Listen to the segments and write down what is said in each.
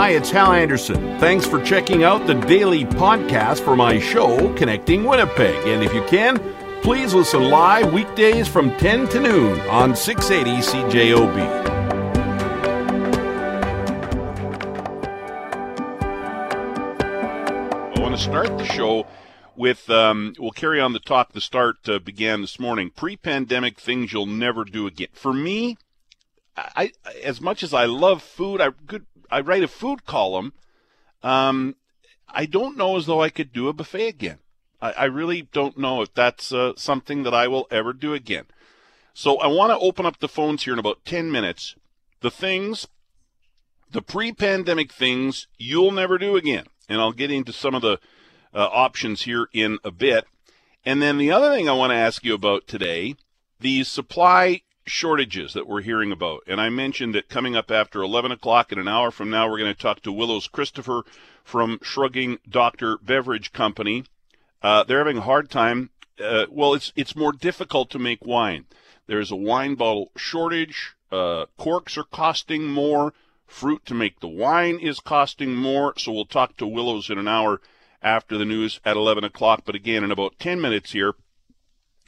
Hi, it's Hal Anderson. Thanks for checking out the daily podcast for my show, Connecting Winnipeg. And if you can, please listen live weekdays from 10 to noon on 680 CJOB. I want to start the show with um, we'll carry on the talk the start uh, began this morning pre-pandemic things you'll never do again for me I, as much as I love food, I could I write a food column. Um, I don't know as though I could do a buffet again. I, I really don't know if that's uh, something that I will ever do again. So I want to open up the phones here in about ten minutes. The things, the pre-pandemic things you'll never do again, and I'll get into some of the uh, options here in a bit. And then the other thing I want to ask you about today, the supply shortages that we're hearing about. And I mentioned that coming up after 11 o'clock in an hour from now, we're going to talk to Willows Christopher from Shrugging Doctor Beverage Company. Uh, they're having a hard time. Uh, well, it's it's more difficult to make wine. There's a wine bottle shortage. Uh, corks are costing more. Fruit to make the wine is costing more. So we'll talk to Willows in an hour after the news at 11 o'clock. But again, in about 10 minutes here,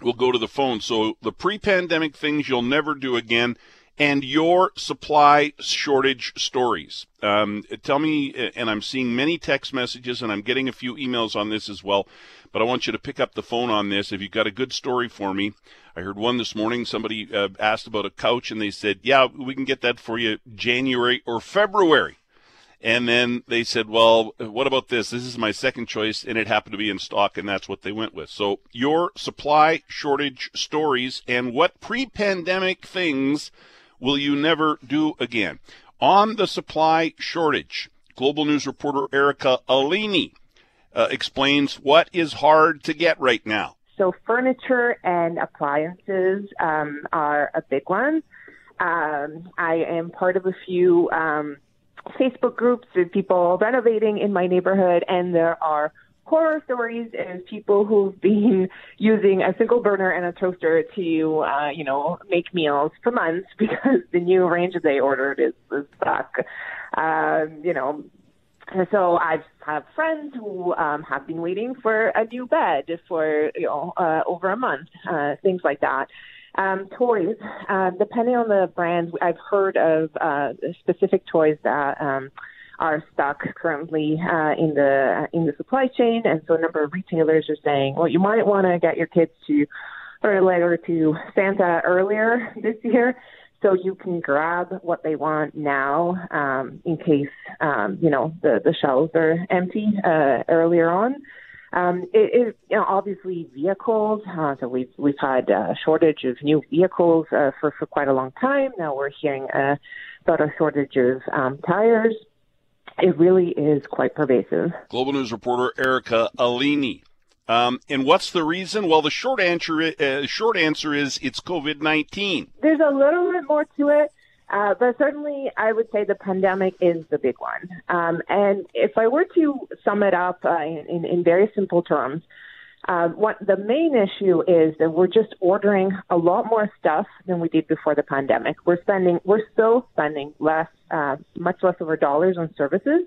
we'll go to the phone. So the pre-pandemic things you'll never do again, and your supply shortage stories. Um, tell me, and I'm seeing many text messages, and I'm getting a few emails on this as well. But I want you to pick up the phone on this if you've got a good story for me. I heard one this morning. Somebody uh, asked about a couch, and they said, "Yeah, we can get that for you January or February." And then they said, well, what about this? This is my second choice, and it happened to be in stock, and that's what they went with. So, your supply shortage stories and what pre pandemic things will you never do again? On the supply shortage, Global News reporter Erica Alini uh, explains what is hard to get right now. So, furniture and appliances um, are a big one. Um, I am part of a few. Um, Facebook groups of people renovating in my neighborhood, and there are horror stories of people who've been using a single burner and a toaster to, uh, you know, make meals for months because the new range they ordered is, is stuck. Um, you know, and so I've have friends who um, have been waiting for a new bed for you know uh, over a month, uh, things like that. Um, toys, uh, depending on the brand, I've heard of uh, specific toys that um, are stuck currently uh, in the in the supply chain, and so a number of retailers are saying, well, you might want to get your kids to or a letter to Santa earlier this year, so you can grab what they want now, um, in case um, you know the the shelves are empty uh, earlier on. Um, it, it, you know, obviously vehicles. Uh, so we've we've had a shortage of new vehicles uh, for for quite a long time. Now we're hearing uh, about a shortage of um, tires. It really is quite pervasive. Global News reporter Erica Alini. Um, and what's the reason? Well, the short answer uh, short answer is it's COVID nineteen. There's a little bit more to it. Uh, but certainly, I would say the pandemic is the big one. Um, and if I were to sum it up uh, in, in, very simple terms, uh, what the main issue is that we're just ordering a lot more stuff than we did before the pandemic. We're spending, we're still spending less, uh, much less of our dollars on services.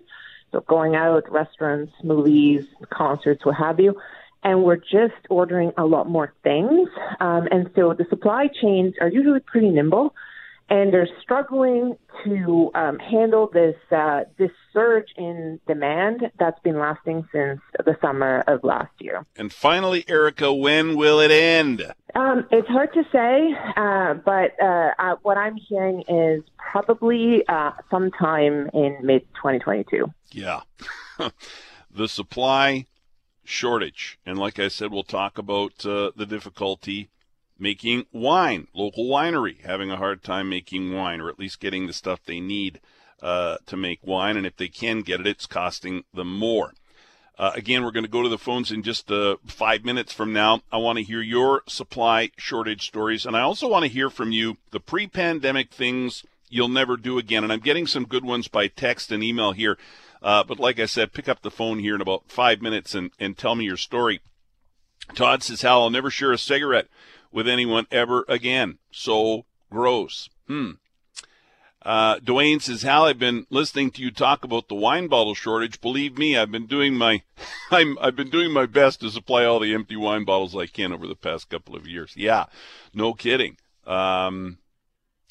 So going out, restaurants, movies, concerts, what have you and we're just ordering a lot more things. Um, and so the supply chains are usually pretty nimble and they're struggling to um, handle this uh, this surge in demand that's been lasting since the summer of last year. And finally, Erica, when will it end? Um, it's hard to say, uh, but uh, uh what I'm hearing is probably uh, sometime in mid 2022. Yeah, the supply shortage, and like I said, we'll talk about uh, the difficulty making wine. Local winery having a hard time making wine, or at least getting the stuff they need uh, to make wine. And if they can get it, it's costing them more. Uh, again, we're going to go to the phones in just uh, five minutes from now. I want to hear your supply shortage stories, and I also want to hear from you the pre-pandemic things you'll never do again. And I'm getting some good ones by text and email here. Uh, but like I said, pick up the phone here in about five minutes and, and tell me your story. Todd says, Hal, I'll never share a cigarette with anyone ever again. So gross. Hmm. Uh, Dwayne says, Hal, I've been listening to you talk about the wine bottle shortage. Believe me, I've been doing my, I'm, I've been doing my best to supply all the empty wine bottles I can over the past couple of years. Yeah, no kidding. Um,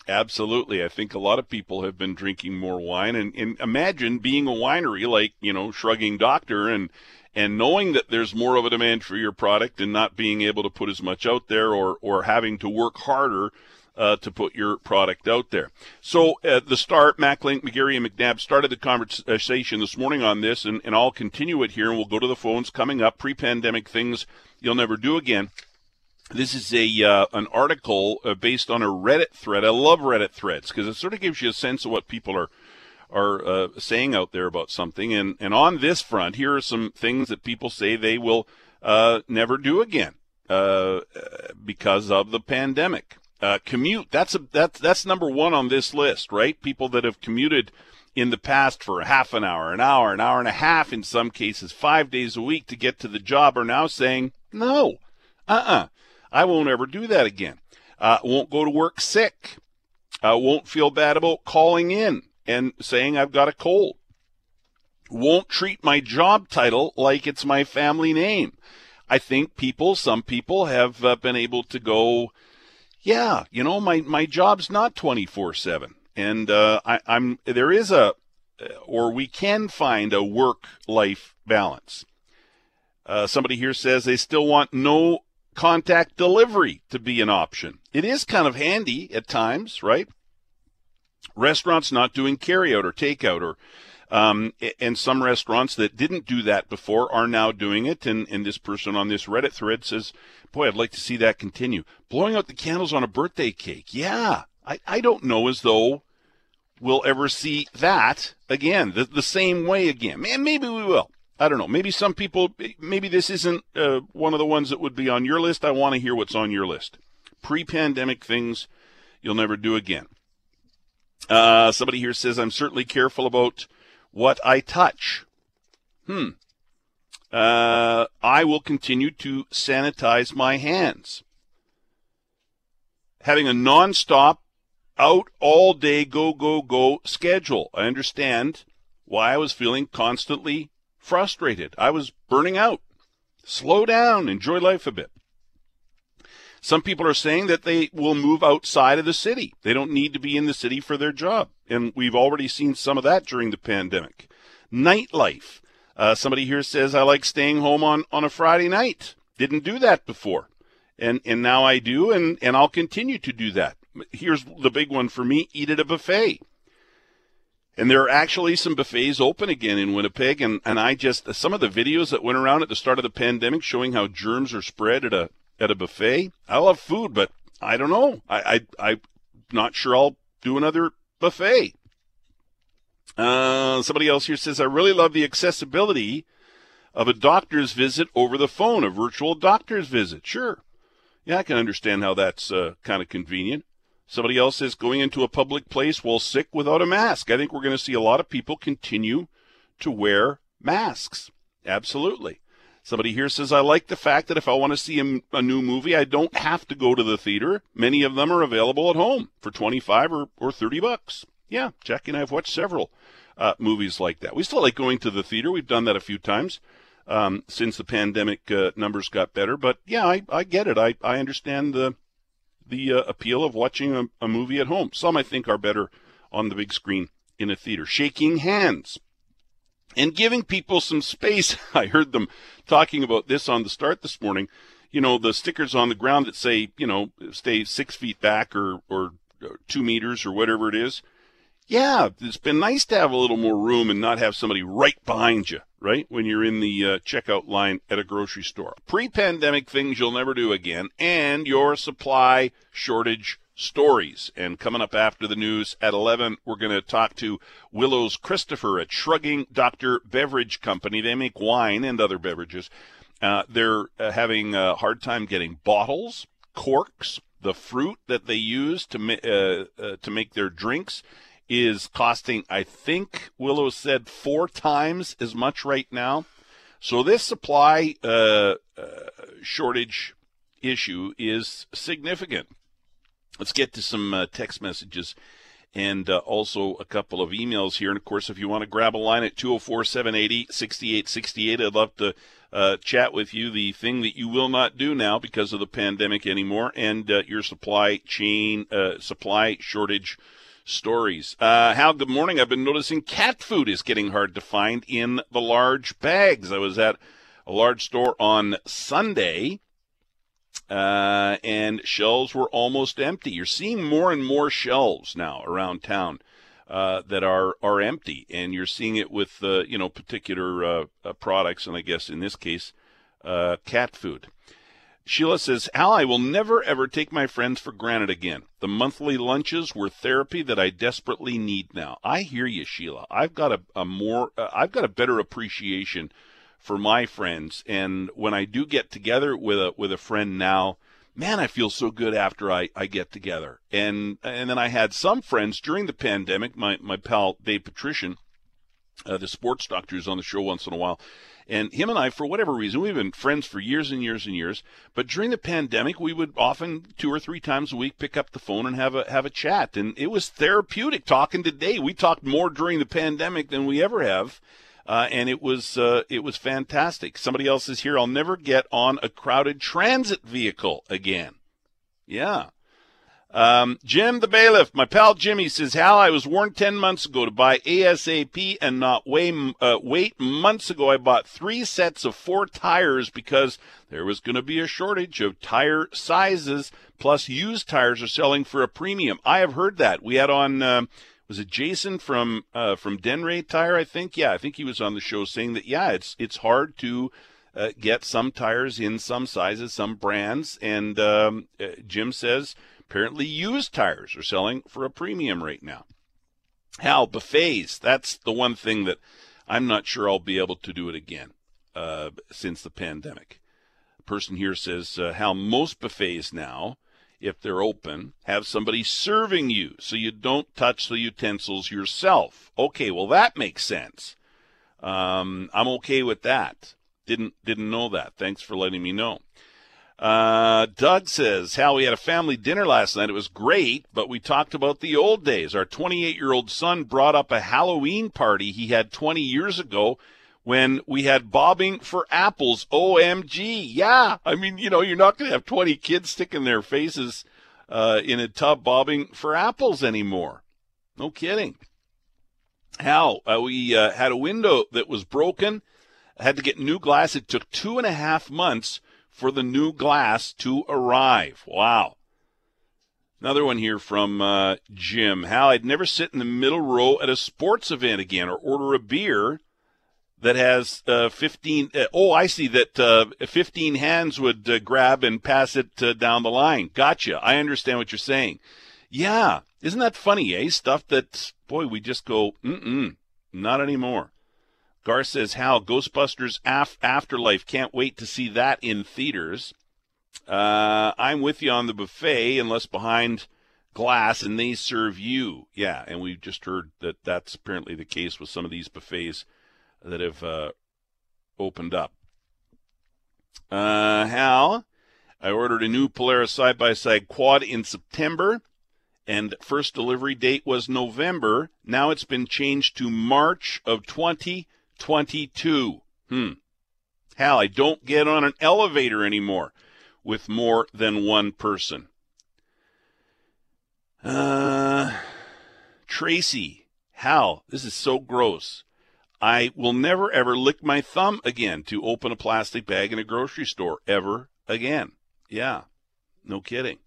absolutely. I think a lot of people have been drinking more wine and, and imagine being a winery like, you know, shrugging doctor and, and knowing that there's more of a demand for your product and not being able to put as much out there or, or having to work harder uh, to put your product out there. So at the start, Mackling, McGarry, and McNabb started the conversation this morning on this, and, and I'll continue it here, and we'll go to the phones coming up. Pre-pandemic things you'll never do again. This is a uh, an article uh, based on a Reddit thread. I love Reddit threads because it sort of gives you a sense of what people are are uh, saying out there about something. And and on this front, here are some things that people say they will uh, never do again uh, because of the pandemic. Uh, commute. That's a that's that's number one on this list, right? People that have commuted in the past for half an hour, an hour, an hour and a half, in some cases, five days a week to get to the job, are now saying no, uh-uh, I won't ever do that again. Uh, won't go to work sick. Uh, won't feel bad about calling in and saying I've got a cold. Won't treat my job title like it's my family name. I think people, some people, have uh, been able to go yeah, you know, my, my job's not 24 7. And uh, I, I'm there is a, or we can find a work life balance. Uh, somebody here says they still want no contact delivery to be an option. It is kind of handy at times, right? Restaurants not doing carryout or takeout or um, and some restaurants that didn't do that before are now doing it. And, and this person on this Reddit thread says, boy, I'd like to see that continue. Blowing out the candles on a birthday cake. Yeah. I, I don't know as though we'll ever see that again, the, the same way again. Man, maybe we will. I don't know. Maybe some people, maybe this isn't uh, one of the ones that would be on your list. I want to hear what's on your list. Pre pandemic things you'll never do again. Uh, somebody here says, I'm certainly careful about what I touch. Hmm. Uh, I will continue to sanitize my hands. Having a nonstop, out all day, go, go, go schedule. I understand why I was feeling constantly frustrated. I was burning out. Slow down, enjoy life a bit. Some people are saying that they will move outside of the city. They don't need to be in the city for their job. And we've already seen some of that during the pandemic. Nightlife. Uh, somebody here says, I like staying home on, on a Friday night. Didn't do that before. And, and now I do, and, and I'll continue to do that. Here's the big one for me eat at a buffet. And there are actually some buffets open again in Winnipeg. And, and I just, some of the videos that went around at the start of the pandemic showing how germs are spread at a, at a buffet. I love food, but I don't know. I, I I'm not sure I'll do another buffet. Uh, somebody else here says I really love the accessibility of a doctor's visit over the phone, a virtual doctor's visit. Sure, yeah, I can understand how that's uh, kind of convenient. Somebody else says going into a public place while sick without a mask. I think we're going to see a lot of people continue to wear masks. Absolutely. Somebody here says, I like the fact that if I want to see a, a, new movie, I don't have to go to the theater. Many of them are available at home for 25 or, or 30 bucks. Yeah, Jackie and I have watched several uh, movies like that. We still like going to the theater. We've done that a few times um, since the pandemic uh, numbers got better. But yeah, I, I get it. I, I understand the the uh, appeal of watching a, a movie at home. Some I think are better on the big screen in a theater. Shaking hands and giving people some space. I heard them talking about this on the start this morning. You know, the stickers on the ground that say, you know, stay six feet back or, or two meters or whatever it is. Yeah, it's been nice to have a little more room and not have somebody right behind you, right? When you're in the uh, checkout line at a grocery store. Pre pandemic things you'll never do again and your supply shortage stories. And coming up after the news at 11, we're going to talk to Willows Christopher at Shrugging Doctor Beverage Company. They make wine and other beverages. Uh, they're uh, having a hard time getting bottles, corks, the fruit that they use to ma- uh, uh, to make their drinks is costing, I think Willow said, four times as much right now. So this supply uh, uh, shortage issue is significant. Let's get to some uh, text messages and uh, also a couple of emails here. And of course, if you want to grab a line at 204 780 6868, I'd love to uh, chat with you. The thing that you will not do now because of the pandemic anymore and uh, your supply chain, uh, supply shortage stories. Uh, Hal, good morning. I've been noticing cat food is getting hard to find in the large bags. I was at a large store on Sunday uh, and shelves were almost empty. You're seeing more and more shelves now around town uh, that are are empty, and you're seeing it with uh, you know particular uh, uh, products, and I guess in this case, uh, cat food. Sheila says, Al, I will never ever take my friends for granted again. The monthly lunches were therapy that I desperately need now. I hear you, Sheila. I've got a, a more, I've got a better appreciation for my friends. And when I do get together with a with a friend now, man, I feel so good after I, I get together. And and then I had some friends during the pandemic. My my pal Dave Patrician, uh, the sports doctor, is on the show once in a while. And him and I, for whatever reason, we've been friends for years and years and years. But during the pandemic, we would often two or three times a week pick up the phone and have a have a chat, and it was therapeutic talking today. We talked more during the pandemic than we ever have, uh, and it was uh, it was fantastic. Somebody else is here. I'll never get on a crowded transit vehicle again. Yeah. Um, Jim the bailiff, my pal Jimmy says, Hal, I was warned 10 months ago to buy ASAP and not wait, uh, wait months ago. I bought three sets of four tires because there was going to be a shortage of tire sizes. Plus, used tires are selling for a premium. I have heard that. We had on um, was it Jason from uh, from Denray Tire? I think yeah, I think he was on the show saying that yeah, it's it's hard to uh, get some tires in some sizes, some brands, and um, uh, Jim says apparently used tires are selling for a premium right now. Hal buffets, that's the one thing that I'm not sure I'll be able to do it again uh, since the pandemic. Person here says uh, Hal most buffets now if they're open, have somebody serving you so you don't touch the utensils yourself. Okay, well that makes sense. Um, I'm okay with that. Didn't didn't know that. Thanks for letting me know. Uh, Doug says, Hal, we had a family dinner last night. It was great, but we talked about the old days. Our 28 year old son brought up a Halloween party he had 20 years ago when we had bobbing for apples. OMG. Yeah. I mean, you know, you're not going to have 20 kids sticking their faces uh, in a tub bobbing for apples anymore. No kidding. How? Uh, we uh, had a window that was broken, had to get new glass. It took two and a half months for the new glass to arrive. Wow. Another one here from uh, Jim. Hal, I'd never sit in the middle row at a sports event again or order a beer that has uh, 15 uh, oh i see that uh, 15 hands would uh, grab and pass it uh, down the line. Gotcha. I understand what you're saying. Yeah. Isn't that funny eh? Stuff that boy we just go mm-mm not anymore. Gar says hal ghostbusters Af- afterlife. Can't wait to see that in theaters. Uh, i'm with you on the buffet unless behind glass and they serve you. Yeah and we just heard that that's apparently the case with some of these buffets that have uh, opened up. Uh, Hal, I ordered a new Polaris side by side quad in September, and first delivery date was November. Now it's been changed to March of 2022. Hmm. Hal, I don't get on an elevator anymore with more than one person. Uh, Tracy, Hal, this is so gross. I will never ever lick my thumb again to open a plastic bag in a grocery store ever again. Yeah, no kidding.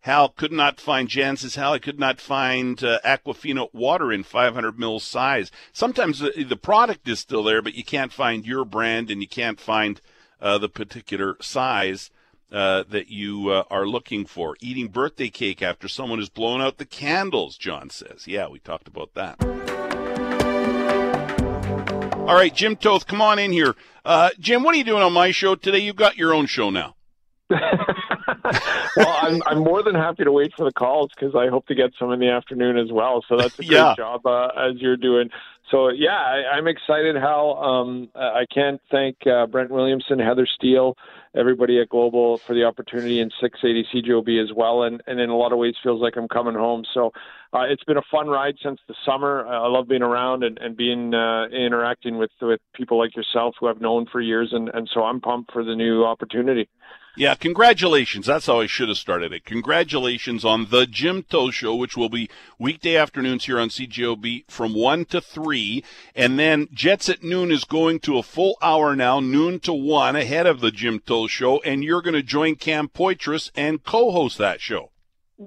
Hal could not find, Jan says, Hal, I could not find uh, Aquafina water in 500 mil size. Sometimes the, the, product is still there, but you can't find your brand and you can't find uh, the particular size uh, that you uh, are looking for. Eating birthday cake after someone has blown out the candles, John says. Yeah, we talked about that. All right, Jim Toth, come on in here. Uh, Jim, what are you doing on my show today? You've got your own show now. well, I'm I'm more than happy to wait for the calls because I hope to get some in the afternoon as well. So that's a great yeah. job uh, as you're doing. So yeah, I, am excited. How um, I can't thank uh, Brent Williamson, Heather Steele, everybody at Global for the opportunity and 680 CJOB as well. And, and in a lot of ways feels like I'm coming home. So uh, it's been a fun ride since the summer. I love being around and, and being uh, interacting with, with people like yourself who I've known for years. And, and so I'm pumped for the new opportunity. Yeah, congratulations. That's how I should have started it. Congratulations on the Jim Toth Show, which will be weekday afternoons here on CJOB from 1 to 3. And then Jets at noon is going to a full hour now, noon to 1, ahead of the Jim Toth Show. And you're going to join Cam Poitras and co host that show.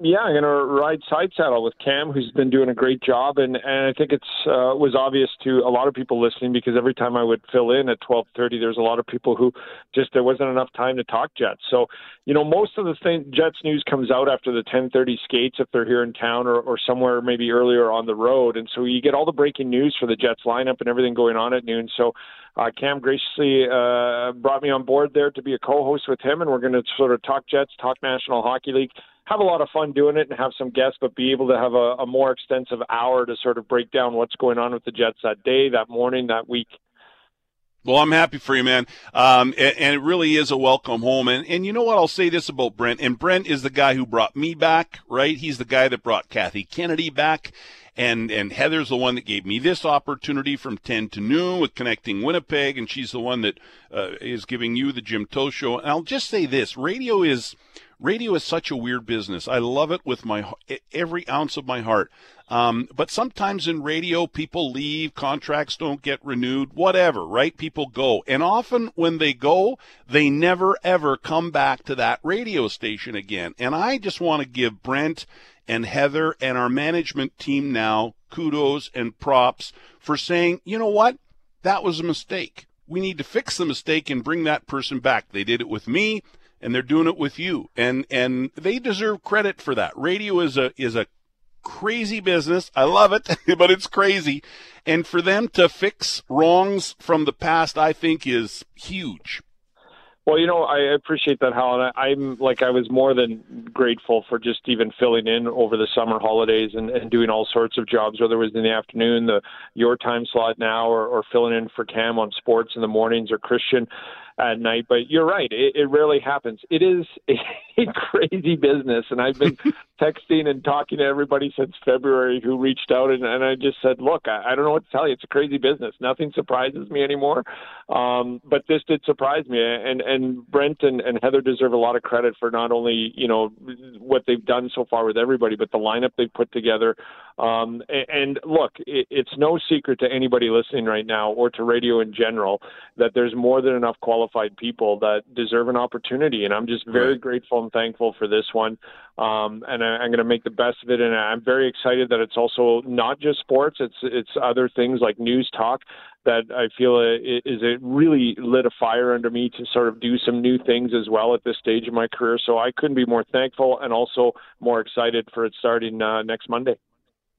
Yeah, I'm going to ride side saddle with Cam, who's been doing a great job, and and I think it's uh, was obvious to a lot of people listening because every time I would fill in at 12:30, there's a lot of people who just there wasn't enough time to talk Jets. So, you know, most of the thing, Jets news comes out after the 10:30 skates if they're here in town or or somewhere maybe earlier on the road, and so you get all the breaking news for the Jets lineup and everything going on at noon. So uh, Cam graciously uh, brought me on board there to be a co-host with him, and we're going to sort of talk Jets, talk National Hockey League, have a lot of fun doing it, and have some guests, but be able to have a, a more extensive hour to sort of break down what's going on with the Jets that day, that morning, that week. Well, I'm happy for you, man. Um, and, and, it really is a welcome home. And, and you know what? I'll say this about Brent. And Brent is the guy who brought me back, right? He's the guy that brought Kathy Kennedy back and and Heather's the one that gave me this opportunity from 10 to noon with connecting Winnipeg, and she's the one that uh, is giving you the Jim Toth show. And I'll just say this: radio is radio is such a weird business. I love it with my every ounce of my heart. Um, but sometimes in radio, people leave, contracts don't get renewed, whatever, right? People go. And often when they go, they never ever come back to that radio station again. And I just want to give Brent and Heather and our management team now kudos and props for saying, you know what? That was a mistake. We need to fix the mistake and bring that person back. They did it with me and they're doing it with you. And and they deserve credit for that. Radio is a is a crazy business. I love it, but it's crazy. And for them to fix wrongs from the past, I think is huge. Well, you know, I appreciate that, Hal. And I, I'm like, I was more than grateful for just even filling in over the summer holidays and, and doing all sorts of jobs, whether it was in the afternoon, the your time slot now, or, or filling in for Cam on sports in the mornings, or Christian at night. But you're right; it, it rarely happens. It is a crazy business, and I've been texting and talking to everybody since February who reached out, and, and I just said, "Look, I, I don't know what to tell you. It's a crazy business. Nothing surprises me anymore." Um, but this did surprise me, and and Brent and, and Heather deserve a lot of credit for not only you know what they've done so far with everybody, but the lineup they've put together. Um, and, and look, it, it's no secret to anybody listening right now or to radio in general that there's more than enough qualified people that deserve an opportunity, and I'm just very right. grateful and thankful for this one. Um, and I, I'm going to make the best of it, and I'm very excited that it's also not just sports; it's it's other things like news talk that I feel is it really lit a fire under me to sort of do some new things as well at this stage of my career. So I couldn't be more thankful and also more excited for it starting uh, next Monday.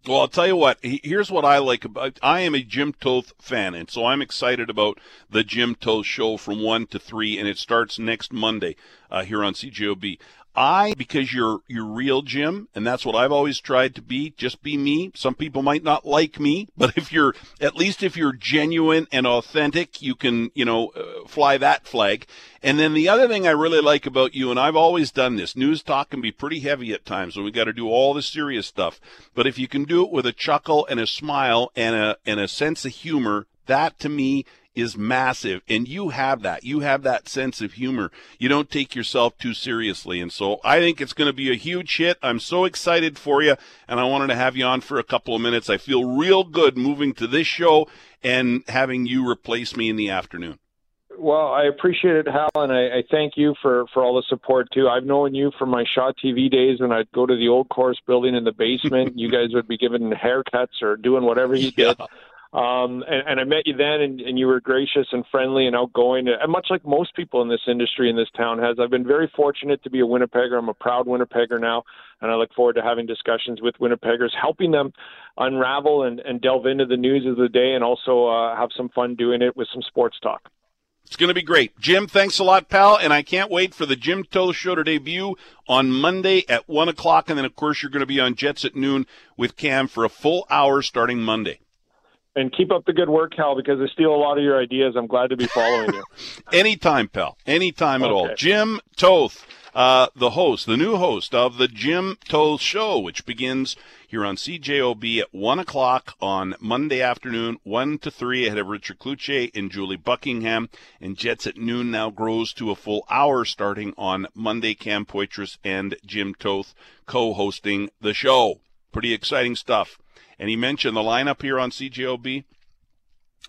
Well, I'll tell you what. Here's what I like about. I am a Jim Toth fan, and so I'm excited about the Jim Toth show from one to three, and it starts next Monday uh, here on CJOB. I, because you're you're real, Jim, and that's what I've always tried to be. Just be me. Some people might not like me, but if you're at least if you're genuine and authentic, you can you know uh, fly that flag. And then the other thing I really like about you, and I've always done this, news talk can be pretty heavy at times, and we got to do all the serious stuff. But if you can do it with a chuckle and a smile and a and a sense of humor, that to me is massive and you have that you have that sense of humor you don't take yourself too seriously and so i think it's going to be a huge hit i'm so excited for you and i wanted to have you on for a couple of minutes i feel real good moving to this show and having you replace me in the afternoon well, I appreciate it, Hal, and I, I thank you for, for all the support too. I've known you from my Shaw TV days when I'd go to the old course building in the basement. you guys would be giving haircuts or doing whatever you yeah. did. Um, and, and I met you then, and, and you were gracious and friendly and outgoing, and much like most people in this industry in this town has. I've been very fortunate to be a Winnipegger. I'm a proud Winnipegger now, and I look forward to having discussions with Winnipeggers, helping them unravel and, and delve into the news of the day, and also uh, have some fun doing it with some sports talk. It's going to be great. Jim, thanks a lot, pal. And I can't wait for the Jim Toth Show to debut on Monday at 1 o'clock. And then, of course, you're going to be on Jets at noon with Cam for a full hour starting Monday. And keep up the good work, Hal, because I steal a lot of your ideas. I'm glad to be following you. Anytime, pal. Anytime at all. Jim Toth, uh, the host, the new host of the Jim Toth Show, which begins here on CJOB at 1 o'clock on Monday afternoon, 1 to 3, ahead of Richard Cloutier and Julie Buckingham. And Jets at noon now grows to a full hour starting on Monday. Cam Poitras and Jim Toth co-hosting the show. Pretty exciting stuff. And he mentioned the lineup here on CJOB.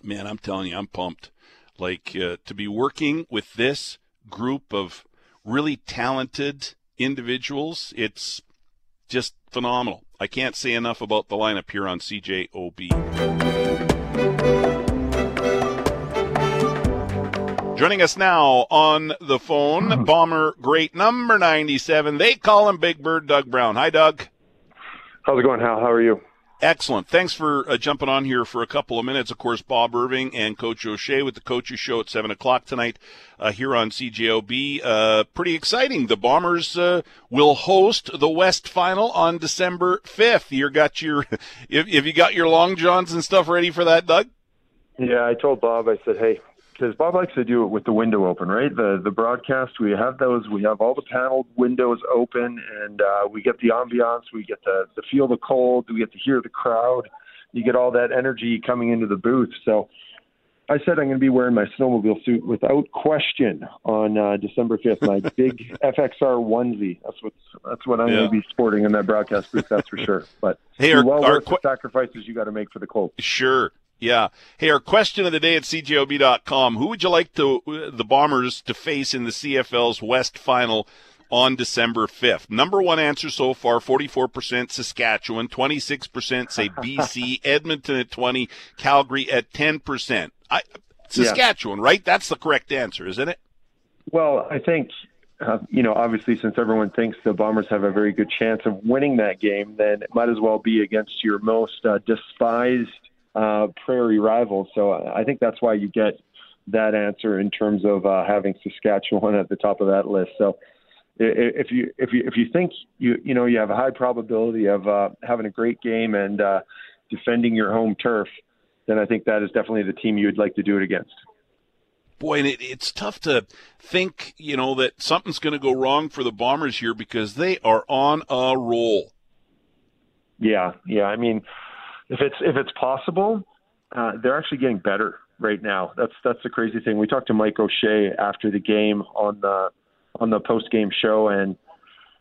Man, I'm telling you, I'm pumped. Like uh, to be working with this group of really talented individuals, it's just phenomenal. I can't say enough about the lineup here on CJOB. Joining us now on the phone, Bomber great number 97. They call him Big Bird Doug Brown. Hi, Doug. How's it going, Hal? How are you? Excellent. Thanks for uh, jumping on here for a couple of minutes. Of course, Bob Irving and Coach O'Shea with the Coaches Show at 7 o'clock tonight uh, here on CJOB. Uh, pretty exciting. The Bombers uh, will host the West Final on December 5th. You got your, if, if you got your long johns and stuff ready for that, Doug? Yeah, I told Bob, I said, hey, because Bob likes to do it with the window open, right? The the broadcast, we have those, we have all the paneled windows open, and uh, we get the ambiance, we get the to feel the cold, we get to hear the crowd, you get all that energy coming into the booth. So I said I'm going to be wearing my snowmobile suit without question on uh, December 5th. My big FXR onesie. That's what that's what I'm yeah. going to be sporting in that broadcast booth. That's for sure. But hey, are, well are, worth the sacrifices you got to make for the cold. Sure. Yeah. Hey, our question of the day at CJOB.com. Who would you like to, the Bombers to face in the CFL's West Final on December 5th? Number one answer so far, 44% Saskatchewan, 26% say BC, Edmonton at 20, Calgary at 10%. I, Saskatchewan, yeah. right? That's the correct answer, isn't it? Well, I think uh, you know, obviously, since everyone thinks the Bombers have a very good chance of winning that game, then it might as well be against your most uh, despised uh, prairie rivals. So I think that's why you get that answer in terms of uh, having Saskatchewan at the top of that list. So if you if you if you think you you know you have a high probability of uh, having a great game and uh, defending your home turf, then I think that is definitely the team you would like to do it against. Boy, and it, it's tough to think, you know, that something's going to go wrong for the Bombers here because they are on a roll. Yeah, yeah. I mean, if it's if it's possible, uh, they're actually getting better right now. That's that's the crazy thing. We talked to Mike O'Shea after the game on the on the post game show, and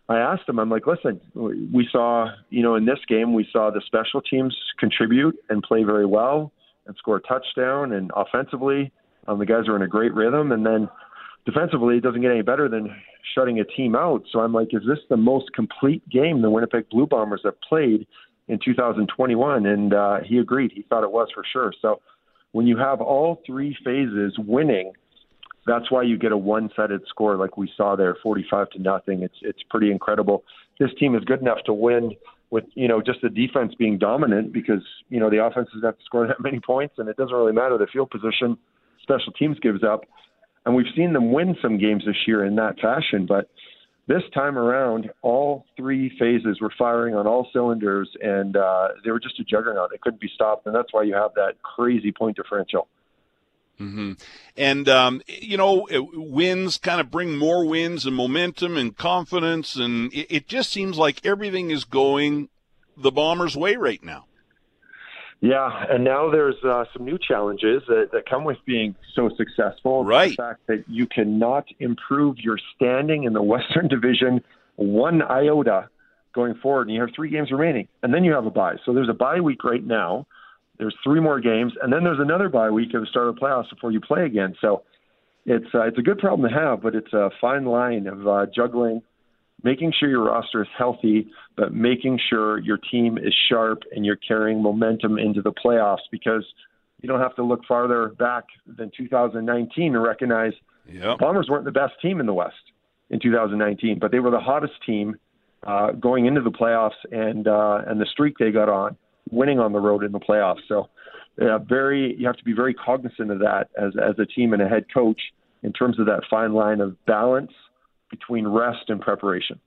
I asked him, I'm like, listen, we saw, you know, in this game, we saw the special teams contribute and play very well and score a touchdown, and offensively, um, the guys are in a great rhythm, and then defensively, it doesn't get any better than shutting a team out. So I'm like, is this the most complete game the Winnipeg Blue Bombers have played? In 2021, and uh, he agreed. He thought it was for sure. So when you have all three phases winning, that's why you get a one-sided score like we saw there, 45 to nothing. It's it's pretty incredible. This team is good enough to win with you know just the defense being dominant because you know the offense doesn't have to score that many points, and it doesn't really matter the field position special teams gives up. And we've seen them win some games this year in that fashion, but this time around, all three phases were firing on all cylinders, and uh, they were just a juggernaut. They couldn't be stopped, and that's why you have that crazy point differential. Mm-hmm. And um, you know, wins kind of bring more wins and momentum and confidence, and it, it just seems like everything is going the Bombers' way right now. Yeah, and now there's uh, some new challenges that, that come with being so successful. Right. The fact that you cannot improve your standing in the Western Division one iota going forward, and you have three games remaining, and then you have a bye. So there's a bye week right now. There's three more games, and then there's another bye week at the start of the playoffs before you play again. So it's uh, it's a good problem to have, but it's a fine line of uh, juggling making sure your roster is healthy, but making sure your team is sharp and you're carrying momentum into the playoffs because you don't have to look farther back than 2019 to recognize yep. Bombers weren't the best team in the West in 2019, but they were the hottest team uh, going into the playoffs and uh, and the streak they got on, winning on the road in the playoffs. So, yeah, very you have to be very cognizant of that as as a team and a head coach in terms of that fine line of balance between rest and preparation.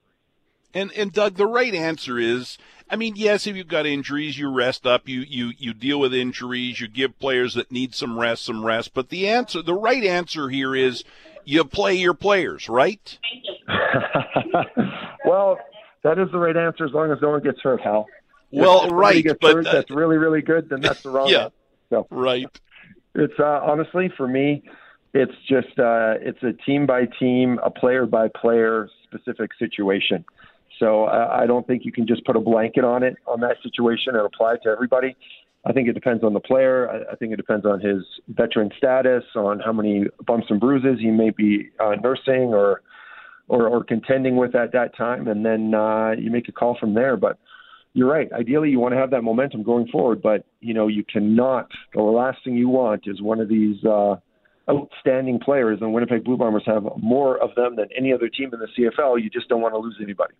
And and Doug, the right answer is, I mean, yes, if you've got injuries, you rest up, you you you deal with injuries, you give players that need some rest some rest. But the answer, the right answer here is, you play your players, right? well, that is the right answer as long as no one gets hurt, Hal. Well, if right, gets but hurt, uh, that's really really good. Then that's the wrong. yeah, answer. So right. it's uh, honestly for me, it's just uh, it's a team by team, a player by player specific situation. So I, I don't think you can just put a blanket on it on that situation and apply it to everybody. I think it depends on the player. I, I think it depends on his veteran status, on how many bumps and bruises he may be uh, nursing or, or or contending with at that time, and then uh, you make a call from there. But you're right. Ideally, you want to have that momentum going forward, but you know you cannot. The last thing you want is one of these uh, outstanding players, and Winnipeg Blue Bombers have more of them than any other team in the CFL. You just don't want to lose anybody.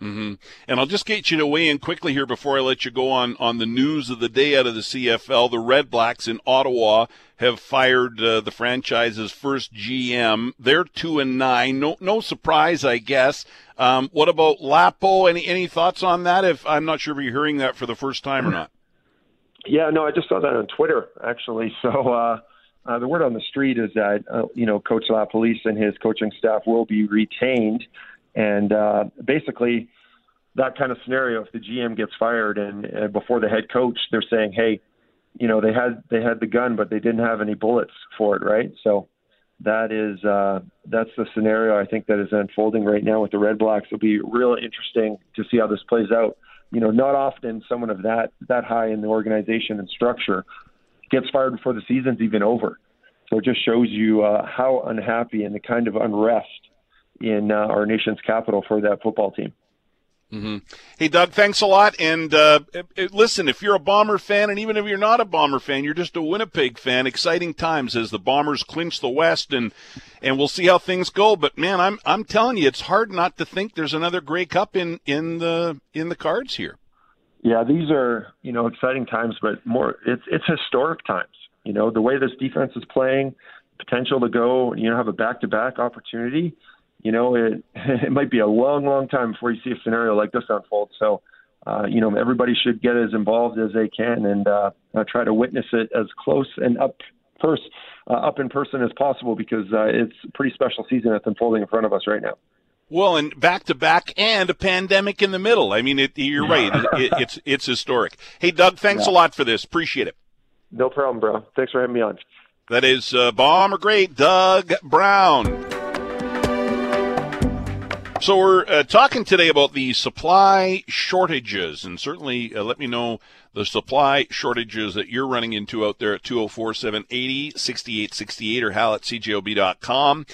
Mm-hmm. And I'll just get you to weigh in quickly here before I let you go on on the news of the day out of the CFL. The Red Blacks in Ottawa have fired uh, the franchise's first GM. They're two and nine. No, no surprise, I guess. Um, what about Lapo? Any any thoughts on that? If I'm not sure if you're hearing that for the first time or not. Yeah, no, I just saw that on Twitter actually. So uh, uh, the word on the street is that uh, you know Coach LaPolice and his coaching staff will be retained, and uh, basically that kind of scenario, if the GM gets fired and uh, before the head coach, they're saying, hey, you know they had they had the gun, but they didn't have any bullets for it, right? So that is uh, that's the scenario I think that is unfolding right now with the Red Blacks. It'll be real interesting to see how this plays out. You know, not often someone of that that high in the organization and structure gets fired before the season's even over. So it just shows you uh, how unhappy and the kind of unrest in uh, our nation's capital for that football team. Mm-hmm. Hey, Doug, thanks a lot. And uh, listen, if you're a Bomber fan, and even if you're not a Bomber fan, you're just a Winnipeg fan. Exciting times as the Bombers clinch the West, and and we'll see how things go. But man, I'm I'm telling you, it's hard not to think there's another Grey Cup in in the in the cards here. Yeah, these are you know exciting times, but more it's it's historic times. You know the way this defense is playing, potential to go, you know, have a back-to-back opportunity you know, it it might be a long, long time before you see a scenario like this unfold. So, uh, you know, everybody should get as involved as they can and uh, try to witness it as close and up first uh, up in person as possible because uh, it's a pretty special season that's unfolding in front of us right now. Well, and back to back, and a pandemic in the middle. I mean, it, you're right. It, it's it's historic. Hey, Doug, thanks yeah. a lot for this. Appreciate it. No problem, bro. Thanks for having me on. That is uh, bomber great Doug Brown. So we're uh, talking today about the supply shortages, and certainly uh, let me know the supply shortages that you're running into out there at 204-780-6868 or hal at cjob.com.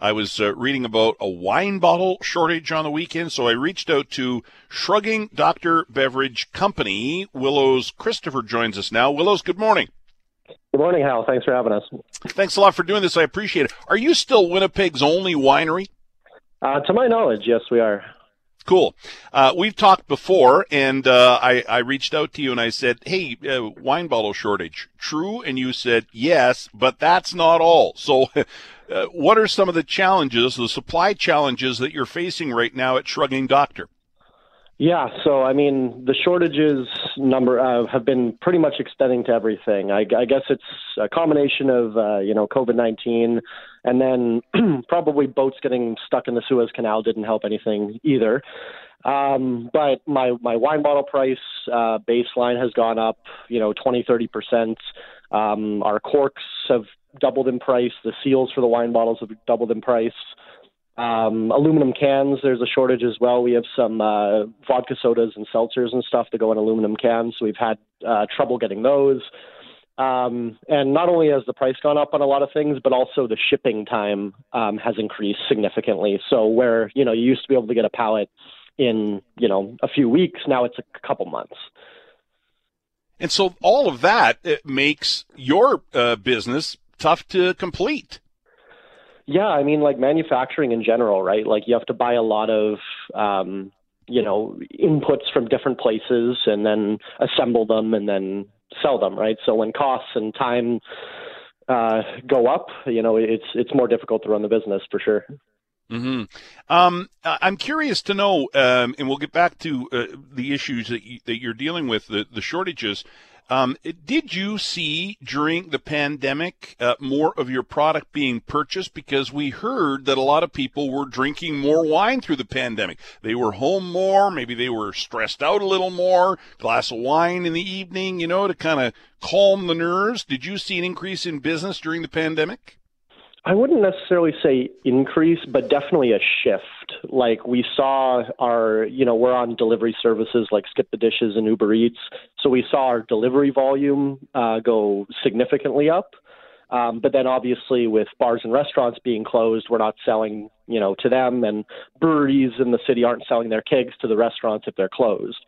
I was uh, reading about a wine bottle shortage on the weekend, so I reached out to Shrugging Doctor Beverage Company. Willows Christopher joins us now. Willows, good morning. Good morning, Hal. Thanks for having us. Thanks a lot for doing this. I appreciate it. Are you still Winnipeg's only winery? Uh, to my knowledge, yes, we are. Cool. Uh, we've talked before, and uh, I, I reached out to you and I said, "Hey, uh, wine bottle shortage, true?" And you said, "Yes, but that's not all." So, uh, what are some of the challenges, the supply challenges that you're facing right now at Shrugging Doctor? Yeah, so I mean, the shortages number uh, have been pretty much extending to everything. I, I guess it's a combination of uh, you know COVID nineteen, and then probably boats getting stuck in the Suez Canal didn't help anything either. Um, but my my wine bottle price uh, baseline has gone up, you know, 20, 30 percent. Um, our corks have doubled in price. The seals for the wine bottles have doubled in price. Um, aluminum cans, there's a shortage as well. We have some uh, vodka sodas and seltzers and stuff that go in aluminum cans. So we've had uh, trouble getting those. Um, and not only has the price gone up on a lot of things, but also the shipping time um, has increased significantly. So where you know you used to be able to get a pallet in you know a few weeks, now it's a couple months. And so all of that makes your uh, business tough to complete. Yeah, I mean, like manufacturing in general, right? Like you have to buy a lot of, um, you know, inputs from different places and then assemble them and then sell them, right? So when costs and time uh, go up, you know, it's it's more difficult to run the business for sure. Mm-hmm. Um, I'm curious to know, um, and we'll get back to uh, the issues that, you, that you're dealing with, the, the shortages. Um, did you see during the pandemic uh, more of your product being purchased? Because we heard that a lot of people were drinking more wine through the pandemic. They were home more, maybe they were stressed out a little more, glass of wine in the evening, you know, to kind of calm the nerves. Did you see an increase in business during the pandemic? I wouldn't necessarily say increase, but definitely a shift. Like we saw our, you know, we're on delivery services like Skip the Dishes and Uber Eats. So we saw our delivery volume uh, go significantly up. Um, but then obviously with bars and restaurants being closed, we're not selling, you know, to them and breweries in the city aren't selling their kegs to the restaurants if they're closed.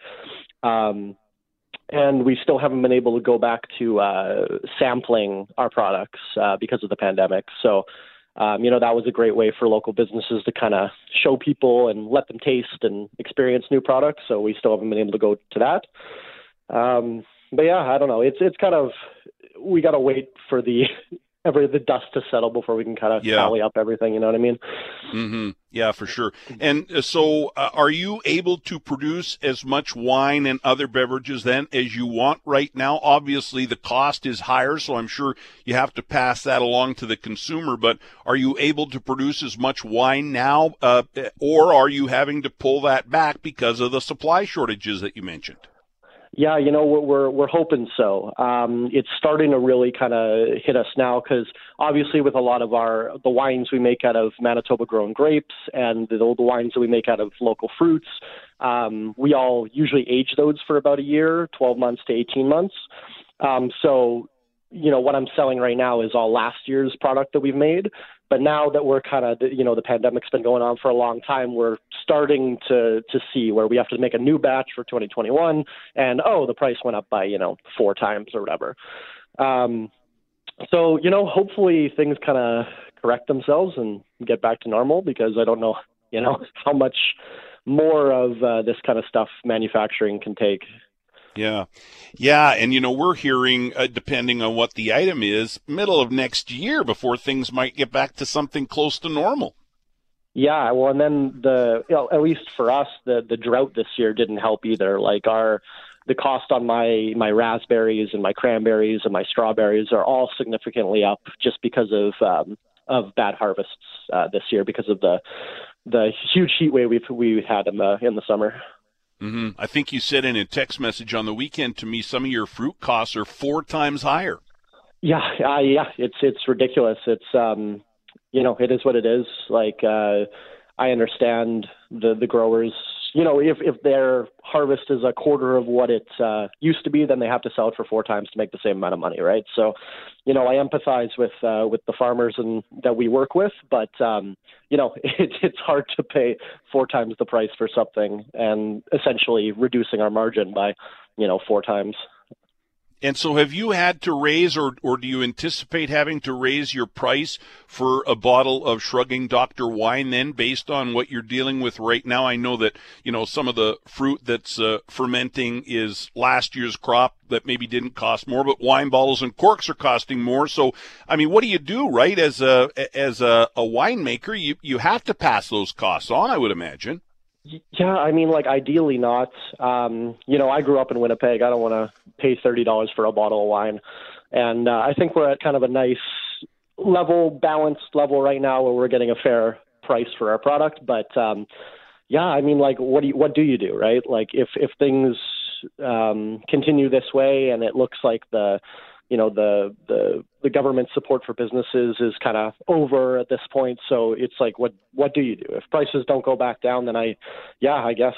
Um, and we still haven't been able to go back to uh, sampling our products uh, because of the pandemic. So, um, you know, that was a great way for local businesses to kind of show people and let them taste and experience new products. So we still haven't been able to go to that. Um, but yeah, I don't know. It's it's kind of we got to wait for the ever the dust to settle before we can kind of yeah. tally up everything. You know what I mean? Mm-hmm. Yeah, for sure. And uh, so, uh, are you able to produce as much wine and other beverages then as you want right now? Obviously, the cost is higher, so I'm sure you have to pass that along to the consumer. But are you able to produce as much wine now, uh, or are you having to pull that back because of the supply shortages that you mentioned? Yeah, you know we're we're hoping so. Um, it's starting to really kind of hit us now because obviously with a lot of our the wines we make out of Manitoba grown grapes and the, the wines that we make out of local fruits, um, we all usually age those for about a year, 12 months to 18 months. Um, so you know what I'm selling right now is all last year's product that we've made. But now that we're kind of you know the pandemic's been going on for a long time, we're starting to to see where we have to make a new batch for 2021, and oh, the price went up by you know four times or whatever. Um, so you know, hopefully things kind of correct themselves and get back to normal because I don't know you know how much more of uh, this kind of stuff manufacturing can take. Yeah. Yeah. And, you know, we're hearing, uh, depending on what the item is, middle of next year before things might get back to something close to normal. Yeah, well, and then the you know, at least for us, the the drought this year didn't help either. Like our the cost on my my raspberries and my cranberries and my strawberries are all significantly up just because of um, of bad harvests uh, this year because of the the huge heat wave we've we had in the in the summer. Mm-hmm. I think you said in a text message on the weekend to me some of your fruit costs are four times higher. Yeah, uh, yeah, it's it's ridiculous. It's um, you know, it is what it is. Like uh, I understand the the growers. You know, if if their harvest is a quarter of what it uh, used to be, then they have to sell it for four times to make the same amount of money, right? So, you know, I empathize with uh, with the farmers and that we work with, but um, you know, it, it's hard to pay four times the price for something and essentially reducing our margin by, you know, four times. And so, have you had to raise, or or do you anticipate having to raise your price for a bottle of Shrugging Doctor wine? Then, based on what you're dealing with right now, I know that you know some of the fruit that's uh, fermenting is last year's crop that maybe didn't cost more, but wine bottles and corks are costing more. So, I mean, what do you do, right? As a as a, a winemaker, you you have to pass those costs on, I would imagine. Yeah, I mean, like ideally not. Um, you know, I grew up in Winnipeg. I don't want to pay thirty dollars for a bottle of wine, and uh, I think we're at kind of a nice level, balanced level right now where we're getting a fair price for our product. But um, yeah, I mean, like, what do you, what do you do, right? Like, if if things um, continue this way and it looks like the you know the the the government support for businesses is kind of over at this point. So it's like, what what do you do if prices don't go back down? Then I, yeah, I guess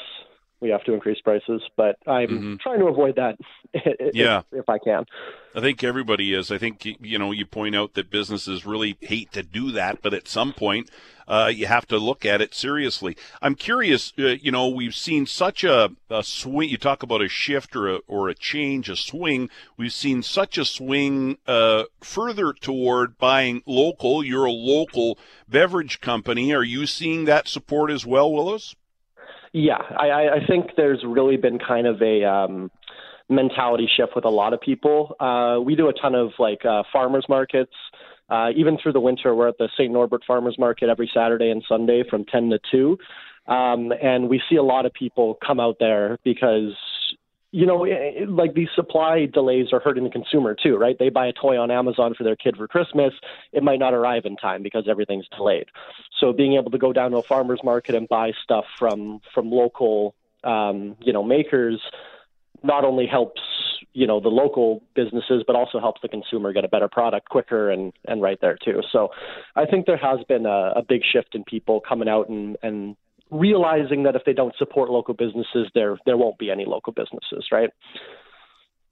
we have to increase prices, but I'm mm-hmm. trying to avoid that. If, yeah, if I can. I think everybody is. I think you know you point out that businesses really hate to do that, but at some point uh, you have to look at it seriously. I'm curious. Uh, you know, we've seen such a, a, swing. You talk about a shift or a, or a change, a swing. We've seen such a swing uh, further toward buying local. You're a local beverage company. Are you seeing that support as well, Willis? Yeah, I, I think there's really been kind of a um, mentality shift with a lot of people. Uh, we do a ton of like uh, farmers markets Uh, even through the winter, we're at the St. Norbert Farmers Market every Saturday and Sunday from 10 to 2. Um, and we see a lot of people come out there because you know, like these supply delays are hurting the consumer too, right? They buy a toy on Amazon for their kid for Christmas. It might not arrive in time because everything's delayed. So being able to go down to a farmer's market and buy stuff from from local, um, you know, makers not only helps you know the local businesses, but also helps the consumer get a better product quicker and and right there too. So I think there has been a, a big shift in people coming out and and realizing that if they don't support local businesses, there there won't be any local businesses, right?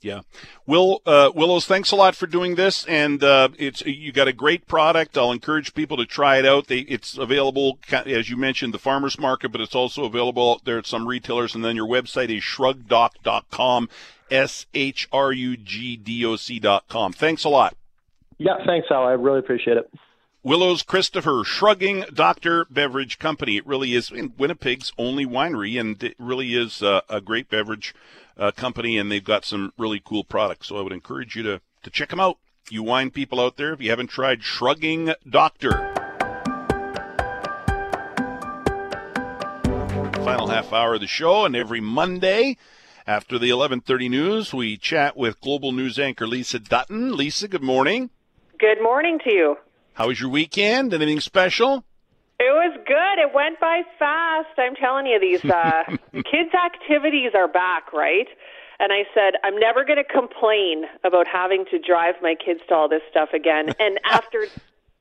Yeah, Will uh, Willis, thanks a lot for doing this, and uh, it's you got a great product. I'll encourage people to try it out. They, it's available, as you mentioned, the farmers market, but it's also available out there at some retailers. And then your website is shrugdoc.com, s h r u g d o c dot com. Thanks a lot. Yeah, thanks, Al. I really appreciate it. Willis Christopher Shrugging Doctor Beverage Company. It really is Winnipeg's only winery, and it really is uh, a great beverage uh, company, and they've got some really cool products. So I would encourage you to, to check them out. You wine people out there, if you haven't tried Shrugging Doctor. Final half hour of the show, and every Monday after the 11:30 news, we chat with global news anchor Lisa Dutton. Lisa, good morning. Good morning to you. How was your weekend? Anything special? It was good. It went by fast. I'm telling you, these uh, kids' activities are back, right? And I said, I'm never going to complain about having to drive my kids to all this stuff again. And after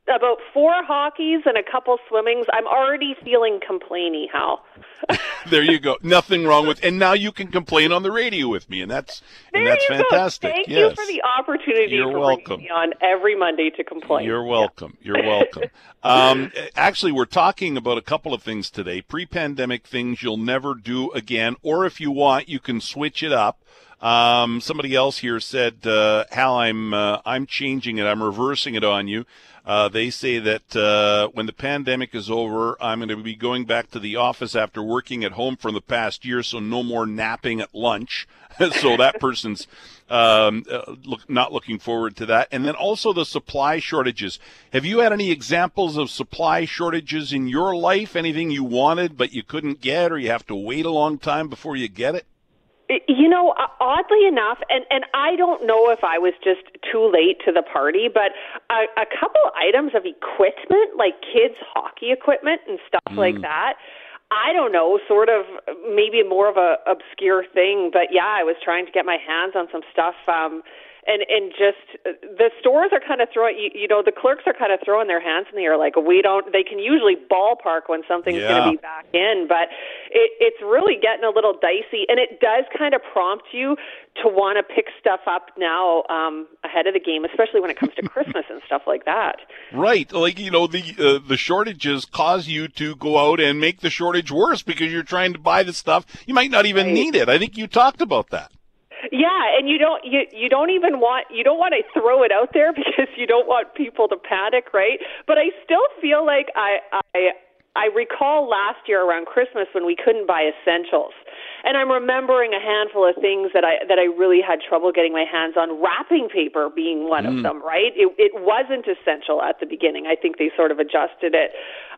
about four hockeys and a couple swimmings, I'm already feeling complainy, Hal. there you go. Nothing wrong with, and now you can complain on the radio with me, and that's there and that's fantastic. Go. Thank yes. you for the opportunity. You're for welcome. Me on every Monday to complain. You're welcome. Yeah. You're welcome. um, actually, we're talking about a couple of things today. Pre-pandemic things you'll never do again, or if you want, you can switch it up. Um, somebody else here said, uh, "Hal, I'm uh, I'm changing it. I'm reversing it on you." Uh, they say that uh, when the pandemic is over, I'm going to be going back to the office after working at home for the past year, so no more napping at lunch. so that person's um, uh, look, not looking forward to that. And then also the supply shortages. Have you had any examples of supply shortages in your life? Anything you wanted but you couldn't get, or you have to wait a long time before you get it? You know, oddly enough, and and I don't know if I was just too late to the party, but a, a couple items of equipment, like kids' hockey equipment and stuff mm. like that. I don't know, sort of maybe more of a obscure thing, but yeah, I was trying to get my hands on some stuff. Um, and and just the stores are kind of throwing you, you know the clerks are kind of throwing their hands in the air like we don't they can usually ballpark when something's yeah. going to be back in but it, it's really getting a little dicey and it does kind of prompt you to want to pick stuff up now um ahead of the game especially when it comes to christmas and stuff like that right like you know the uh, the shortages cause you to go out and make the shortage worse because you're trying to buy the stuff you might not even right. need it i think you talked about that yeah, and you don't you you don't even want you don't want to throw it out there because you don't want people to panic, right? But I still feel like I I I recall last year around Christmas when we couldn't buy essentials. And I'm remembering a handful of things that I that I really had trouble getting my hands on, wrapping paper being one mm. of them, right? It it wasn't essential at the beginning. I think they sort of adjusted it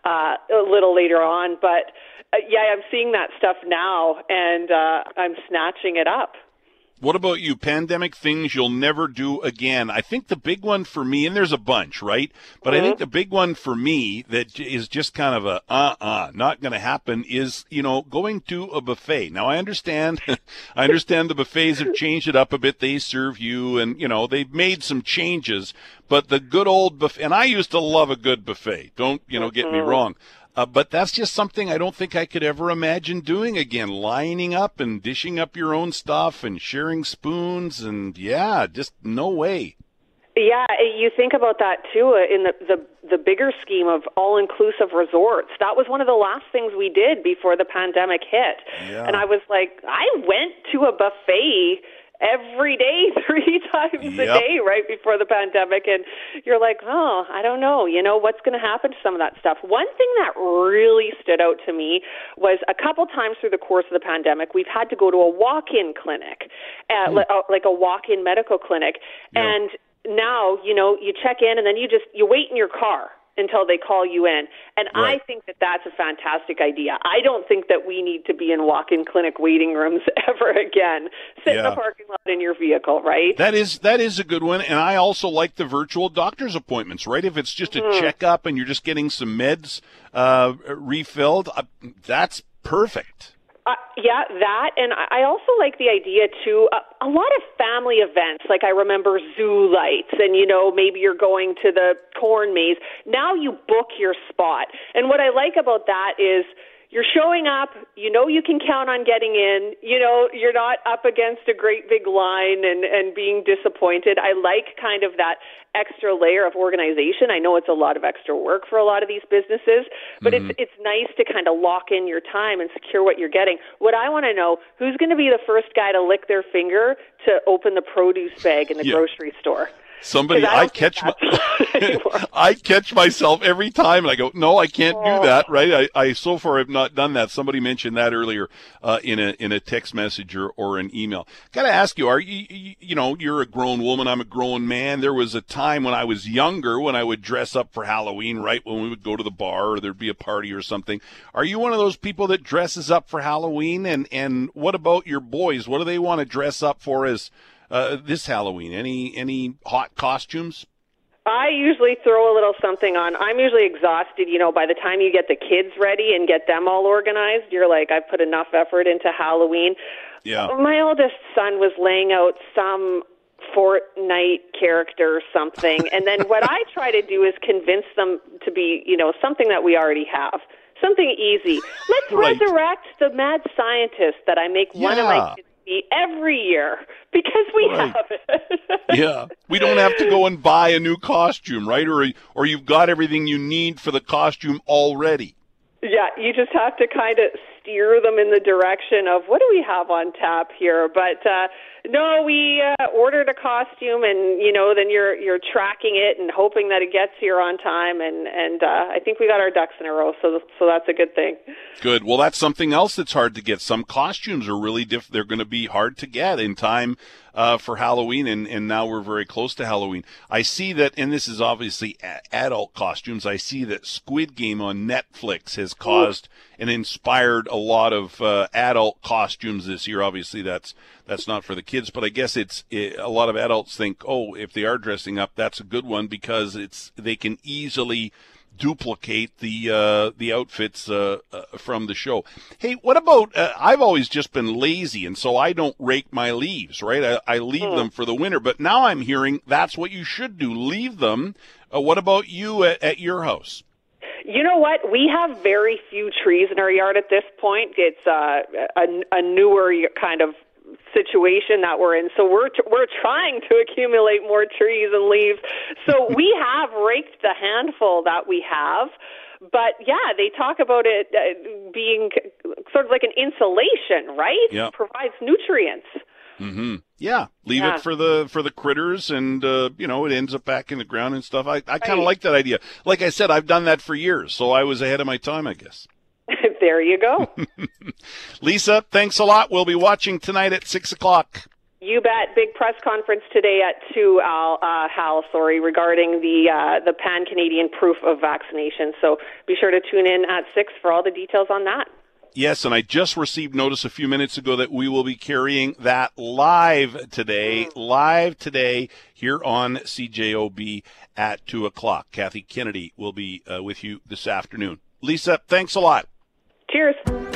uh a little later on, but uh, yeah, I'm seeing that stuff now and uh I'm snatching it up. What about you? Pandemic things you'll never do again. I think the big one for me, and there's a bunch, right? But mm-hmm. I think mm-hmm. the big one for me that is just kind of a uh uh not going to happen is you know going to a buffet. Now I understand, I understand the buffets have changed it up a bit. They serve you, and you know they've made some changes. But the good old buffet, and I used to love a good buffet. Don't you know? Get me mm-hmm. wrong. Uh, but that's just something I don't think I could ever imagine doing again. Lining up and dishing up your own stuff and sharing spoons and yeah, just no way. Yeah, you think about that too uh, in the the, the bigger scheme of all-inclusive resorts. That was one of the last things we did before the pandemic hit. Yeah. And I was like, I went to a buffet every day, three times yep. a day right before the pandemic. And you're like, oh, I don't know, you know, what's going to happen to some of that stuff. One thing that really stood out to me was a couple times through the course of the pandemic, we've had to go to a walk in clinic, uh, mm. like a walk in medical clinic. Yep. And now, you know, you check in and then you just you wait in your car until they call you in. And Right. I think that that's a fantastic idea. I don't think that we need to be in walk-in clinic waiting rooms ever again. Sit in Yeah. the parking lot in your vehicle, right? That is that is a good one, and I also like the virtual doctor's appointments. Right, if it's just a Mm-hmm. checkup and you're just getting some meds uh, refilled, uh, that's perfect. Uh, yeah, that, and I also like the idea too. Uh, a lot of family events, like I remember zoo lights, and you know maybe you're going to the corn maze. Now you book your spot, and what I like about that is you're showing up. You know you can count on getting in. You know you're not up against a great big line and and being disappointed. I like kind of that extra layer of organization. I know it's a lot of extra work for a lot of these businesses, but it's mm-hmm. it's nice to kind of lock in your time and secure what you're getting. What I want to know, who's going to be the first guy to lick their finger to open the produce bag in the Yeah. grocery store? Somebody, I I, catch my. I catch myself every time, and I go, "No, I can't do that." Right? I, I so far have not done that. Somebody mentioned that earlier uh, in a in a text message or, or an email. Got to ask you, are you, you you know you're a grown woman, I'm a grown man. There was a time when I was younger when I would dress up for Halloween, right? When we would go to the bar or there'd be a party or something. Are you one of those people that dresses up for Halloween? And and what about your boys? What do they want to dress up for as uh, this Halloween? Any any hot costumes? I usually throw a little something on. I'm usually exhausted, you know, by the time you get the kids ready and get them all organized, you're like, I've put enough effort into Halloween. Yeah. My oldest son was laying out some Fortnite character or something, and then what I try to do is convince them to be, you know, something that we already have. Something easy. Let's Right. resurrect the mad scientist that I make one of my kids be every year because we Right. have it. yeah. We don't have to go and buy a new costume, right? Or or you've got everything you need for the costume already. Yeah, you just have to kind of steer them in the direction of what do we have on tap here. But uh, no, we uh, ordered a costume, and you know, then you're you're tracking it and hoping that it gets here on time. And and uh, I think we got our ducks in a row, so so that's a good thing. Good. Well, that's something else that's hard to get. Some costumes are really diff. They're going to be hard to get in time uh, for Halloween, and, and now we're very close to Halloween. I see that, and this is obviously a- adult costumes. I see that Squid Game on Netflix has caused and inspired a lot of uh, adult costumes this year. Obviously, that's that's not for the kids, but I guess it's it, a lot of adults think, oh, if they are dressing up, that's a good one because it's they can easily duplicate the uh, the outfits uh, uh, from the show. Hey, what about? Uh, I've always just been lazy, and so I don't rake my leaves. Right, I, I leave them for the winter. But now I'm hearing that's what you should do: leave them. Uh, what about you at, at your house? You know what? We have very few trees in our yard at this point. It's uh, a, a newer kind of situation that we're in. So we're we're trying to accumulate more trees and leaves. So we have raked the handful that we have. But yeah, they talk about it uh, being sort of like an insulation, right? Yeah. Provides nutrients. Mm-hmm. Yeah, leave Yeah. it for the for the critters, and uh, you know it ends up back in the ground and stuff. I I kind of Right. like that idea. Like I said, I've done that for years, so I was ahead of my time, I guess. there you go. Lisa, thanks a lot. We'll be watching tonight at six o'clock. You bet. Big press conference today at two, Al, uh, Hal, sorry, regarding the uh, the pan Canadian proof of vaccination. So be sure to tune in at six for all the details on that. Yes, and I just received notice a few minutes ago that we will be carrying that live today, live today here on CJOB at 2 o'clock. Kathy Kennedy will be uh, with you this afternoon. Lisa, thanks a lot. Cheers.